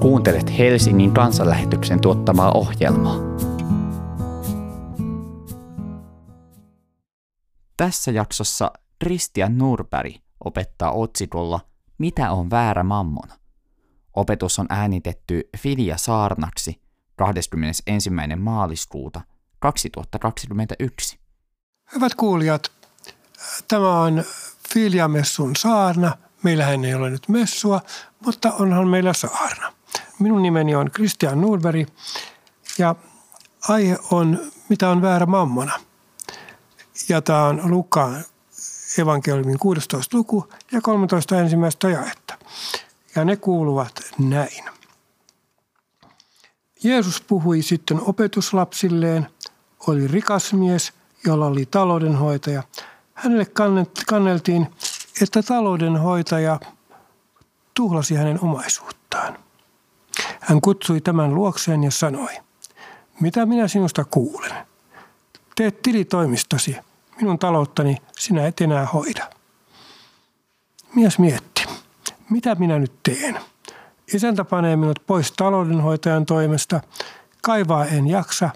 Kuuntelet Helsingin kansanlähetyksen tuottamaa ohjelmaa. Tässä jaksossa Christian Nurberg opettaa otsikolla Mitä on väärä mammona? Opetus on äänitetty Filia Saarnaksi 21. maaliskuuta 2021. Hyvät kuulijat, tämä on Filia-messun saarna. Meillähän ei ole nyt messua, mutta onhan meillä saarna. Minun nimeni on Christian Nurberg ja aihe on Mitä on väärä mammona? Ja tämä on Lukaan evankeliumin 16 luku ja 13 ensimmäistä jaetta. Ja ne kuuluvat näin. Jeesus puhui sitten opetuslapsilleen, oli rikas mies, jolla oli taloudenhoitaja. Hänelle kanneltiin, että taloudenhoitaja tuhlasi hänen omaisuuttaan. Hän kutsui tämän luokseen ja sanoi, mitä minä sinusta kuulen? Teet tilitoimistosi, minun talouttani sinä et enää hoida. Mies mietti, mitä minä nyt teen? Isäntä panee minut pois taloudenhoitajan toimesta, kaivaa en jaksa,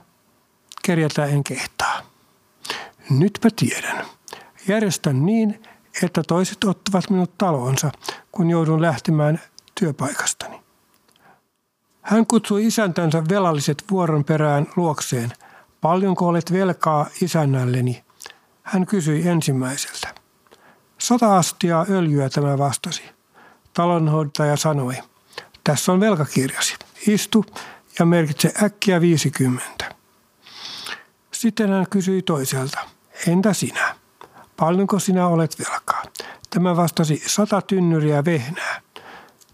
kerjätä en kehtaa. Nytpä tiedän. Järjestän niin, että toiset ottavat minut talonsa, kun joudun lähtemään työpaikastani. Hän kutsui isäntänsä velalliset vuoron perään luokseen. Paljonko olet velkaa isännälleni? Hän kysyi ensimmäiseltä. Sata astiaa öljyä tämä vastasi. Talonhoitaja sanoi, tässä on velkakirjasi. Istu ja merkitse äkkiä 50. Sitten hän kysyi toiselta, entä sinä? Paljonko sinä olet velkaa? Tämä vastasi sata tynnyriä vehnää.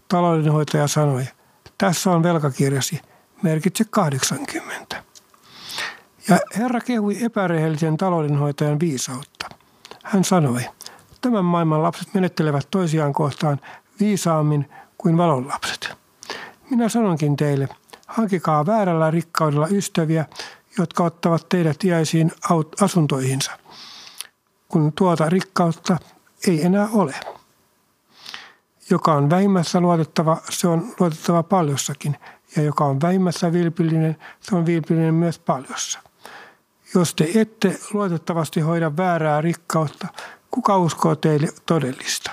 Taloudenhoitaja sanoi, tässä on velkakirjasi, merkitse 80. Ja Herra kehui epärehellisen taloudenhoitajan viisautta. Hän sanoi, tämän maailman lapset menettelevät toisiaan kohtaan viisaammin kuin valon lapset. Minä sanonkin teille, hankikaa väärällä rikkaudella ystäviä, jotka ottavat teidät iäisiin asuntoihinsa, kun tuota rikkautta ei enää ole joka on vähimmässä luotettava, se on luotettava paljossakin. Ja joka on vähimmässä vilpillinen, se on vilpillinen myös paljossa. Jos te ette luotettavasti hoida väärää rikkautta, kuka uskoo teille todellista?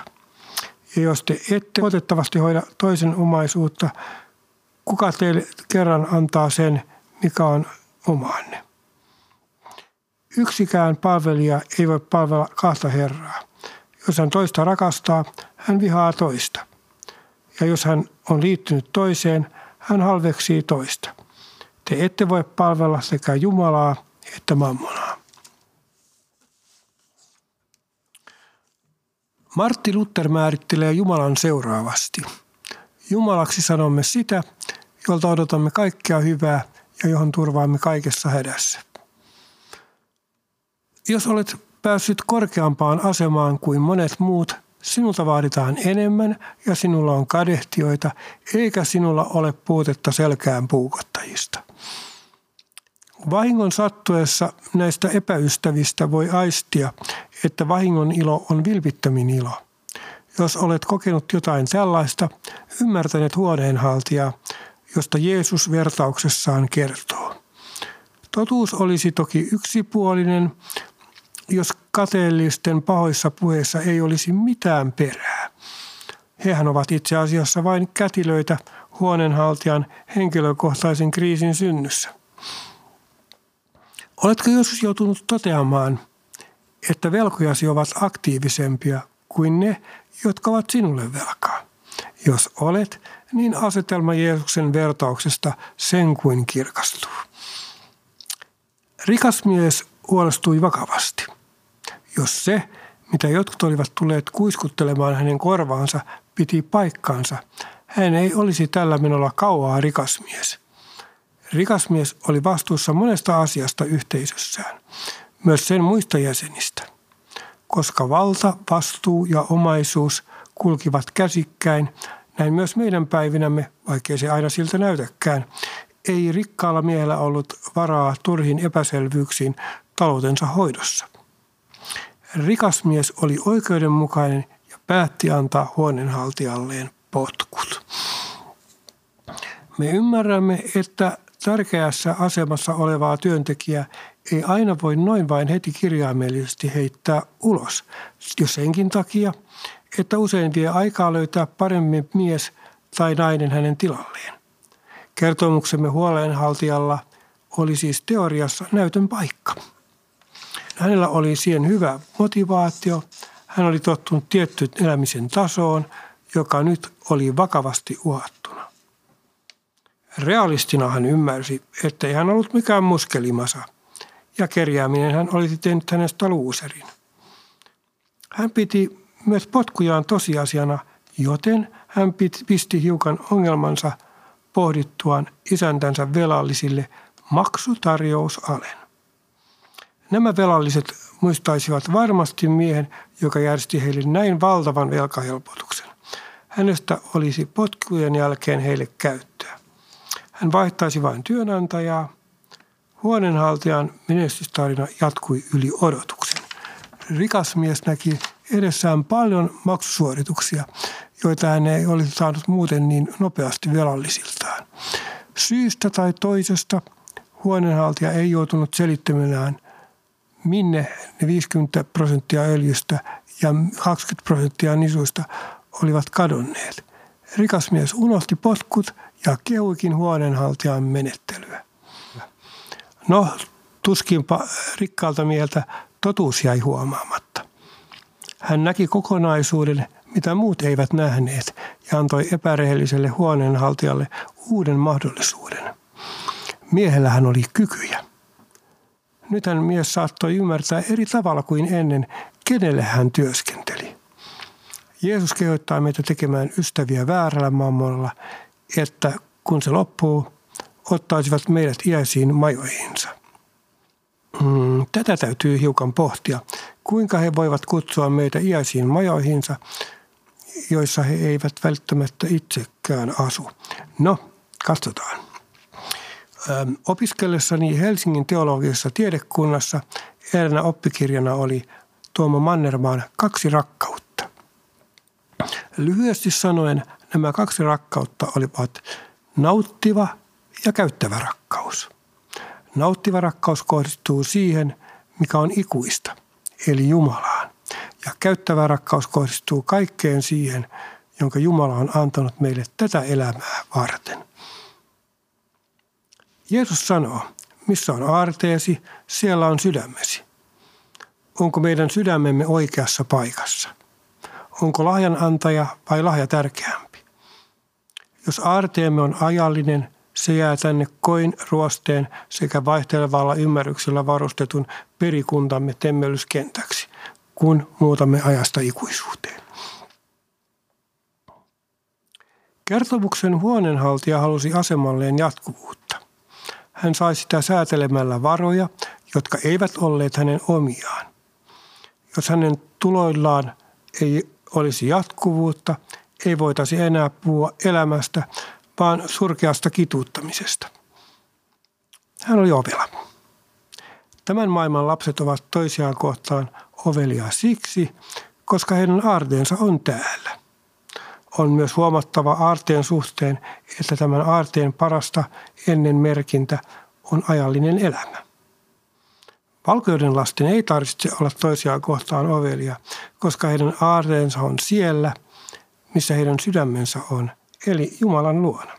Ja jos te ette luotettavasti hoida toisen omaisuutta, kuka teille kerran antaa sen, mikä on omaanne? Yksikään palvelija ei voi palvella kahta herraa. Jos hän toista rakastaa, hän vihaa toista. Ja jos hän on liittynyt toiseen, hän halveksii toista. Te ette voi palvella sekä Jumalaa että mammonaa. Martti Luther määrittelee Jumalan seuraavasti. Jumalaksi sanomme sitä, jolta odotamme kaikkea hyvää ja johon turvaamme kaikessa hädässä. Jos olet päässyt korkeampaan asemaan kuin monet muut, sinulta vaaditaan enemmän ja sinulla on kadehtioita, eikä sinulla ole puutetta selkään puukottajista. Vahingon sattuessa näistä epäystävistä voi aistia, että vahingon ilo on vilpittömin ilo. Jos olet kokenut jotain tällaista, ymmärtänet huoneenhaltijaa, josta Jeesus vertauksessaan kertoo. Totuus olisi toki yksipuolinen, jos kateellisten pahoissa puheissa ei olisi mitään perää. Hehän ovat itse asiassa vain kätilöitä huoneenhaltijan henkilökohtaisen kriisin synnyssä. Oletko joskus joutunut toteamaan, että velkojasi ovat aktiivisempia kuin ne, jotka ovat sinulle velkaa? Jos olet, niin asetelma Jeesuksen vertauksesta sen kuin kirkastuu. Rikas mies huolestui vakavasti – jos se, mitä jotkut olivat tulleet kuiskuttelemaan hänen korvaansa, piti paikkaansa, hän ei olisi tällä menolla kauaa rikasmies. Rikasmies oli vastuussa monesta asiasta yhteisössään, myös sen muista jäsenistä. Koska valta, vastuu ja omaisuus kulkivat käsikkäin, näin myös meidän päivinämme, vaikkei se aina siltä näytäkään, ei rikkaalla miehellä ollut varaa turhin epäselvyyksiin taloutensa hoidossa – Rikas mies oli oikeudenmukainen ja päätti antaa huoneenhaltijalleen potkut. Me ymmärrämme, että tärkeässä asemassa olevaa työntekijää ei aina voi noin vain heti kirjaimellisesti heittää ulos, jo senkin takia, että usein vie aikaa löytää paremmin mies tai nainen hänen tilalleen. Kertomuksemme huolenhaltijalla oli siis teoriassa näytön paikka. Hänellä oli siihen hyvä motivaatio. Hän oli tottunut tiettyyn elämisen tasoon, joka nyt oli vakavasti uhattuna. Realistina hän ymmärsi, ettei hän ollut mikään muskelimasa, ja kerjääminen hän olisi tehnyt hänestä luuserin. Hän piti myös potkujaan tosiasiana, joten hän pisti hiukan ongelmansa pohdittuaan isäntänsä velallisille maksutarjousalen. Nämä velalliset muistaisivat varmasti miehen, joka järjesti heille näin valtavan velkahelpotuksen. Hänestä olisi potkujen jälkeen heille käyttöä. Hän vaihtaisi vain työnantajaa. Huoneenhaltijan menestystarina jatkui yli odotuksen. Rikas mies näki edessään paljon maksusuorituksia, joita hän ei olisi saanut muuten niin nopeasti velallisiltaan. Syystä tai toisesta huoneenhaltija ei joutunut selittämään, minne ne 50 prosenttia öljystä ja 20 prosenttia nisuista olivat kadonneet. Rikas mies unohti potkut ja kehuikin huoneenhaltijan menettelyä. No, tuskinpa rikkaalta mieltä totuus jäi huomaamatta. Hän näki kokonaisuuden, mitä muut eivät nähneet, ja antoi epärehelliselle huoneenhaltijalle uuden mahdollisuuden. Miehellä hän oli kykyjä. Nythän mies saattoi ymmärtää eri tavalla kuin ennen, kenelle hän työskenteli. Jeesus kehottaa meitä tekemään ystäviä väärällä mammonalla, että kun se loppuu, ottaisivat meidät iäisiin majoihinsa. Hmm, tätä täytyy hiukan pohtia. Kuinka he voivat kutsua meitä iäisiin majoihinsa, joissa he eivät välttämättä itsekään asu? No, katsotaan. Opiskellessani Helsingin teologisessa tiedekunnassa eräänä oppikirjana oli Tuomo Mannermaan Kaksi rakkautta. Lyhyesti sanoen nämä kaksi rakkautta olivat nauttiva ja käyttävä rakkaus. Nauttiva rakkaus kohdistuu siihen, mikä on ikuista, eli Jumalaan. Ja käyttävä rakkaus kohdistuu kaikkeen siihen, jonka Jumala on antanut meille tätä elämää varten. Jeesus sanoo, missä on aarteesi, siellä on sydämesi. Onko meidän sydämemme oikeassa paikassa? Onko lahjan antaja vai lahja tärkeämpi? Jos aarteemme on ajallinen, se jää tänne koin ruosteen sekä vaihtelevalla ymmärryksellä varustetun perikuntamme temmellyskentäksi, kun muutamme ajasta ikuisuuteen. Kertomuksen huoneenhaltija halusi asemalleen jatkuvuutta. Hän sai sitä säätelemällä varoja, jotka eivät olleet hänen omiaan. Jos hänen tuloillaan ei olisi jatkuvuutta, ei voitaisi enää puhua elämästä, vaan surkeasta kituuttamisesta. Hän oli ovela. Tämän maailman lapset ovat toisiaan kohtaan ovelia siksi, koska heidän aarteensa on täällä. On myös huomattava aarteen suhteen, että tämän aarteen parasta ennen merkintä on ajallinen elämä. Valkoiden lasten ei tarvitse olla toisiaan kohtaan ovelia, koska heidän aarteensa on siellä, missä heidän sydämensä on, eli Jumalan luona.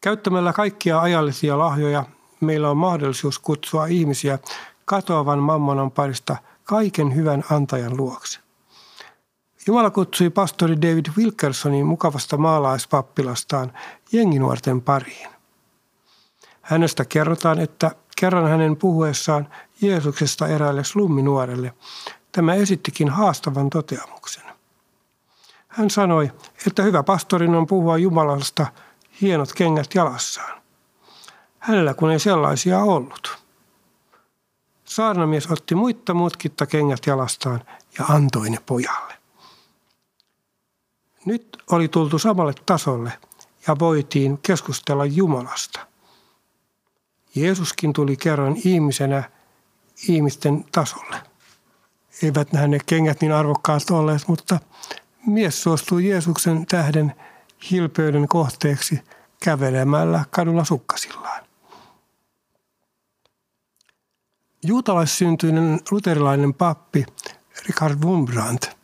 Käyttämällä kaikkia ajallisia lahjoja meillä on mahdollisuus kutsua ihmisiä katoavan mammonan parista kaiken hyvän antajan luokse. Jumala kutsui pastori David Wilkersonin mukavasta maalaispappilastaan jenginuorten pariin. Hänestä kerrotaan, että kerran hänen puhuessaan Jeesuksesta eräälle slumminuorelle tämä esittikin haastavan toteamuksen. Hän sanoi, että hyvä pastorin on puhua Jumalasta hienot kengät jalassaan. Hänellä kun ei sellaisia ollut. Saarnamies otti muitta mutkitta kengät jalastaan ja antoi ne pojalle. Nyt oli tultu samalle tasolle ja voitiin keskustella Jumalasta. Jeesuskin tuli kerran ihmisenä ihmisten tasolle. Eivät ne kengät niin arvokkaat olleet, mutta mies suostui Jeesuksen tähden hilpeyden kohteeksi kävelemällä kadulla sukkasillaan. Juutalaissyntyinen luterilainen pappi Richard Wurmbrandt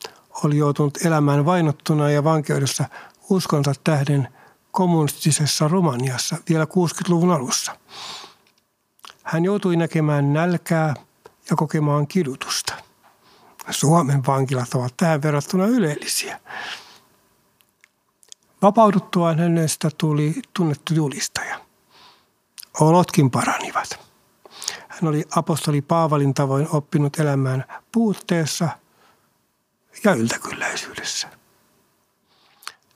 oli joutunut elämään vainottuna ja vankeudessa uskonsa tähden kommunistisessa Romaniassa vielä 60-luvun alussa. Hän joutui näkemään nälkää ja kokemaan kidutusta. Suomen vankilat ovat tähän verrattuna ylellisiä. Vapauduttuaan hänestä tuli tunnettu julistaja. Olotkin paranivat. Hän oli apostoli Paavalin tavoin oppinut elämään puutteessa ja yltäkylläisyydessä.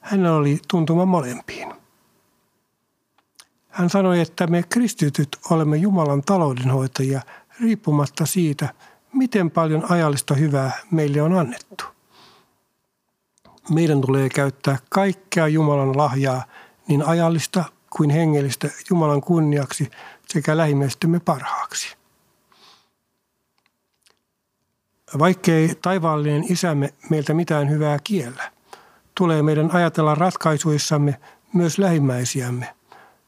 Hänellä oli tuntuma molempiin. Hän sanoi, että me kristityt olemme Jumalan taloudenhoitajia riippumatta siitä, miten paljon ajallista hyvää meille on annettu. Meidän tulee käyttää kaikkea Jumalan lahjaa, niin ajallista kuin hengellistä Jumalan kunniaksi sekä lähimmäistemme parhaaksi. Vaikkei taivaallinen isämme meiltä mitään hyvää kiellä, tulee meidän ajatella ratkaisuissamme myös lähimmäisiämme,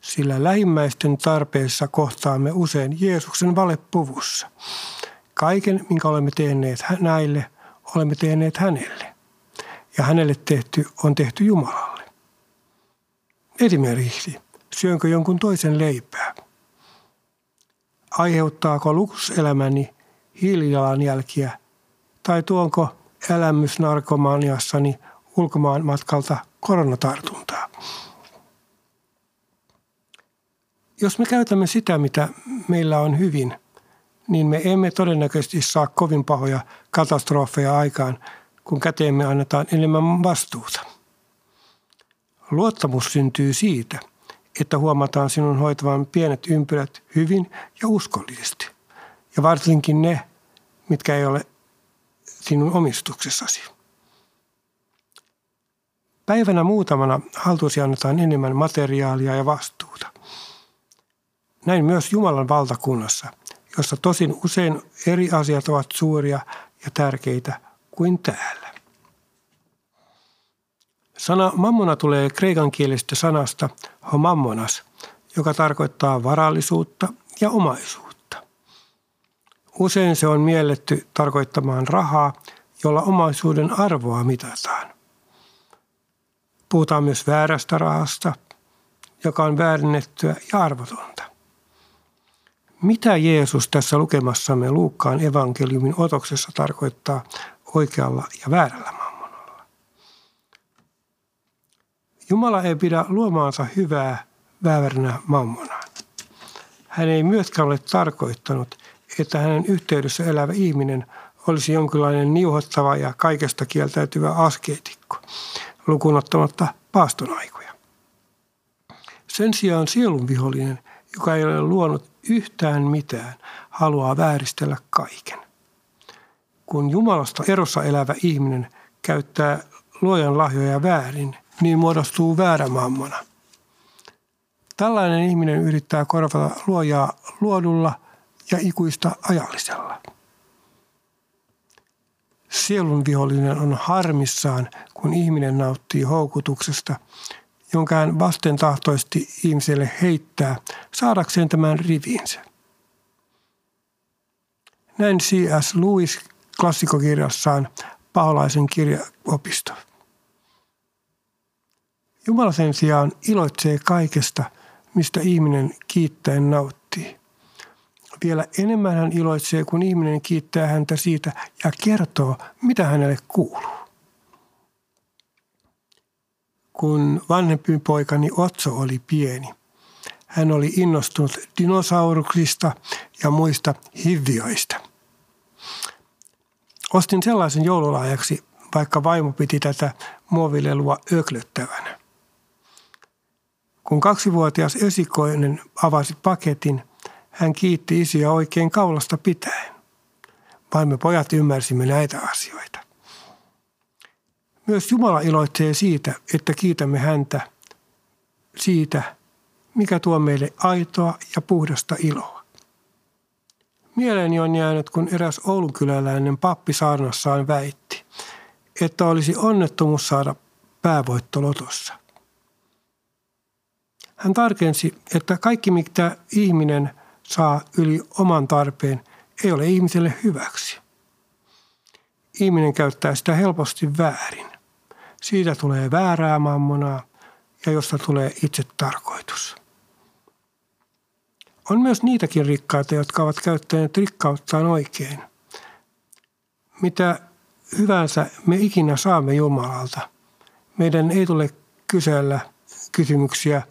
sillä lähimmäisten tarpeessa kohtaamme usein Jeesuksen valepuvussa. Kaiken, minkä olemme tehneet näille, olemme tehneet hänelle. Ja hänelle tehty on tehty Jumalalle. Esimerkiksi, syönkö jonkun toisen leipää? Aiheuttaako luksuselämäni hiilijalanjälkiä tai tuonko elämysnarkomaniassani ulkomaan matkalta koronatartuntaa? Jos me käytämme sitä, mitä meillä on hyvin, niin me emme todennäköisesti saa kovin pahoja katastrofeja aikaan, kun käteemme annetaan enemmän vastuuta. Luottamus syntyy siitä, että huomataan sinun hoitavan pienet ympyrät hyvin ja uskollisesti. Ja varsinkin ne, mitkä ei ole sinun omistuksessasi. Päivänä muutamana haltuusi annetaan enemmän materiaalia ja vastuuta. Näin myös Jumalan valtakunnassa, jossa tosin usein eri asiat ovat suuria ja tärkeitä kuin täällä. Sana mammona tulee kreikan kielestä sanasta homammonas, joka tarkoittaa varallisuutta ja omaisuutta. Usein se on mielletty tarkoittamaan rahaa, jolla omaisuuden arvoa mitataan. Puhutaan myös väärästä rahasta, joka on väärennettyä ja arvotonta. Mitä Jeesus tässä lukemassamme Luukkaan evankeliumin otoksessa tarkoittaa oikealla ja väärällä mammonalla? Jumala ei pidä luomaansa hyvää vääränä mammonaan. Hän ei myöskään ole tarkoittanut, että hänen yhteydessä elävä ihminen olisi jonkinlainen niuhottava ja kaikesta kieltäytyvä askeetikko, lukunottamatta paaston aikoja. Sen sijaan sielun vihollinen, joka ei ole luonut yhtään mitään, haluaa vääristellä kaiken. Kun Jumalasta erossa elävä ihminen käyttää luojan lahjoja väärin, niin muodostuu väärä mammona. Tällainen ihminen yrittää korvata luojaa luodulla ikuista ajallisella. Sielun vihollinen on harmissaan, kun ihminen nauttii houkutuksesta, jonka hän vastentahtoisesti ihmiselle heittää saadakseen tämän riviinsä. Näin C.S. Lewis klassikokirjassaan paholaisen kirjaopisto. Jumala sen sijaan iloitsee kaikesta, mistä ihminen kiittäen nauttii. Vielä enemmän hän iloitsee, kun ihminen kiittää häntä siitä ja kertoo, mitä hänelle kuuluu kun vanhempi poikani Otso oli pieni. Hän oli innostunut dinosauruksista ja muista hivioista. Ostin sellaisen joululaajaksi, vaikka vaimo piti tätä muovilelua öklöttävänä. Kun kaksivuotias esikoinen avasi paketin, hän kiitti isiä oikein kaulasta pitäen. Vain me pojat ymmärsimme näitä asioita. Myös Jumala iloitsee siitä, että kiitämme häntä siitä, mikä tuo meille aitoa ja puhdasta iloa. Mieleeni on jäänyt, kun eräs oulunkyläläinen pappi saarnassaan väitti, että olisi onnettomuus saada päävoitto lotossa. Hän tarkensi, että kaikki mitä ihminen saa yli oman tarpeen, ei ole ihmiselle hyväksi. Ihminen käyttää sitä helposti väärin. Siitä tulee väärää mammonaa ja josta tulee itse tarkoitus. On myös niitäkin rikkaita, jotka ovat käyttäneet rikkauttaan oikein. Mitä hyvänsä me ikinä saamme Jumalalta, meidän ei tule kysellä kysymyksiä,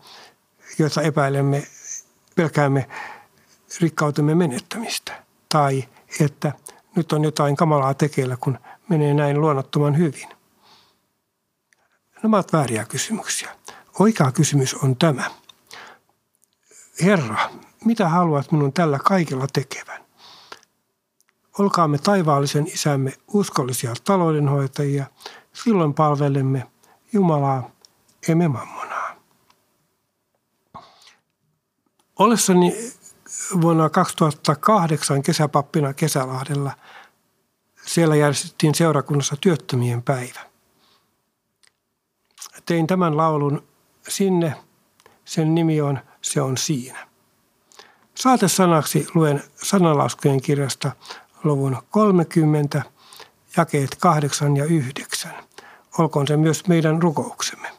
joita epäilemme, pelkäämme rikkautemme menettämistä. Tai että nyt on jotain kamalaa tekeillä, kun menee näin luonnottoman hyvin. Nämä ovat vääriä kysymyksiä. Oikea kysymys on tämä. Herra, mitä haluat minun tällä kaikella tekevän? Olkaamme taivaallisen isämme uskollisia taloudenhoitajia, silloin palvelemme Jumalaa, emme mammonaa. Ollessani vuonna 2008 kesäpappina Kesälahdella, siellä järjestettiin seurakunnassa työttömien päivä. Tein tämän laulun sinne, sen nimi on Se on siinä. Saatesanaksi luen sanalaskujen kirjasta luvun 30, jakeet 8 ja 9. Olkoon se myös meidän rukouksemme.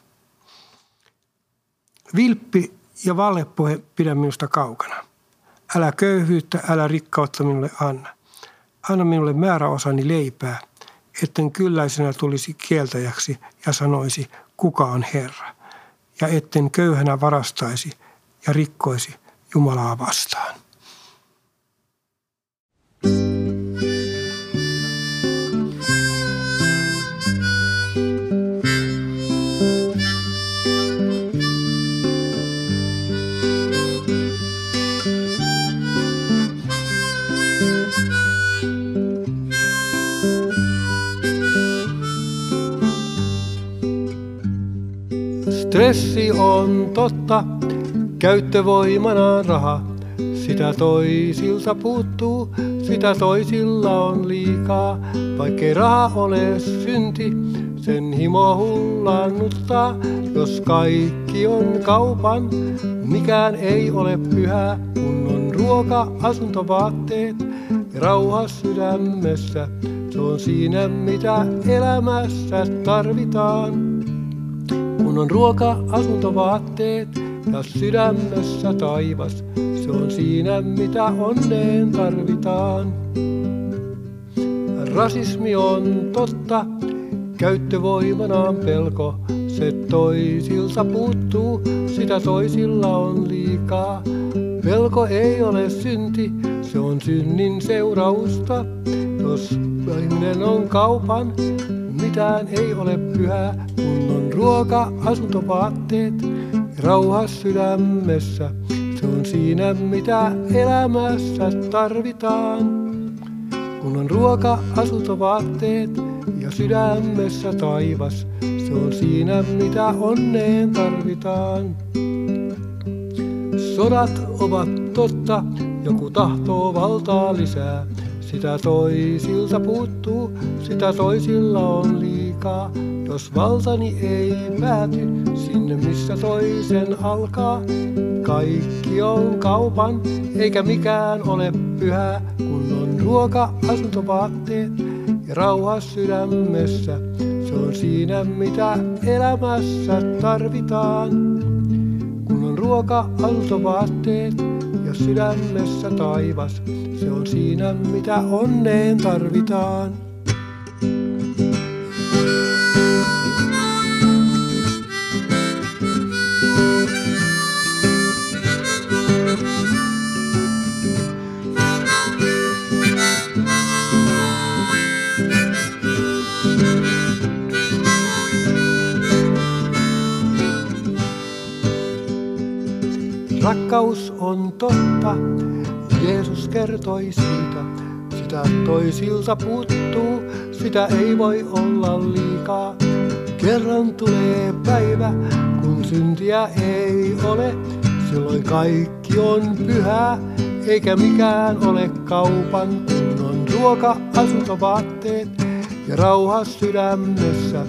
Vilppi ja vallepuhe pidä minusta kaukana. Älä köyhyyttä, älä rikkautta minulle anna. Anna minulle määräosani leipää, etten kylläisenä tulisi kieltäjäksi ja sanoisi, kuka on Herra. Ja etten köyhänä varastaisi ja rikkoisi Jumalaa vastaan. Stressi on totta, käyttövoimana raha. Sitä toisilta puuttuu, sitä toisilla on liikaa. Vaikkei raha ole synti, sen himo hullannuttaa. Jos kaikki on kaupan, mikään ei ole pyhää. Kun on ruoka, asuntovaatteet ja rauha sydämessä. Se on siinä, mitä elämässä tarvitaan. Kun on ruoka, asuntovaatteet ja sydämessä taivas, se on siinä mitä onneen tarvitaan. Rasismi on totta, käyttövoimanaan pelko, se toisilta puuttuu, sitä toisilla on liikaa. Pelko ei ole synti, se on synnin seurausta. Jos ihminen on kaupan, mitään ei ole pyhää, kun on ruoka, asuntovaatteet ja rauha sydämessä. Se on siinä, mitä elämässä tarvitaan. Kun on ruoka, asuntovaatteet ja sydämessä taivas, se on siinä, mitä onneen tarvitaan. Sodat ovat totta, joku tahtoo valtaa lisää. Sitä toisilta puuttuu, sitä toisilla on liikaa. Jos valtani ei pääty sinne, missä toisen alkaa, kaikki on kaupan, eikä mikään ole pyhää, kun on ruoka, asuntovaatteet ja rauha sydämessä. Se on siinä, mitä elämässä tarvitaan. Ruoka, asuntovaatteet ja sydämessä taivas, se on siinä, mitä onneen tarvitaan. Rakkaus on totta, Jeesus kertoi siitä. Sitä toisilta puuttuu, sitä ei voi olla liikaa. Kerran tulee päivä, kun syntiä ei ole. Silloin kaikki on pyhää, eikä mikään ole kaupan. Kun on ruoka, asuntovaatteet ja rauha sydämessä.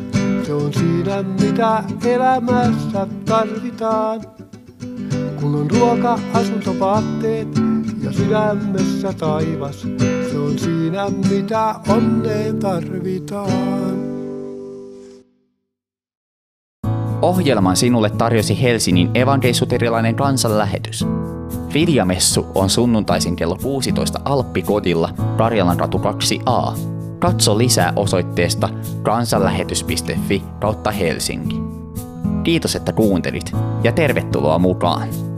Se on siinä, mitä elämässä tarvitaan. Kun on ruoka, asuntovaatteet ja sydämessä taivas, se on siinä mitä onneen tarvitaan. Ohjelman sinulle tarjosi Helsingin evankeisuterilainen kansanlähetys. Viljamessu on sunnuntaisin kello 16 Alppikodilla Karjalan katu 2a. Katso lisää osoitteesta kansanlähetys.fi kautta Helsinki. Kiitos, että kuuntelit ja tervetuloa mukaan!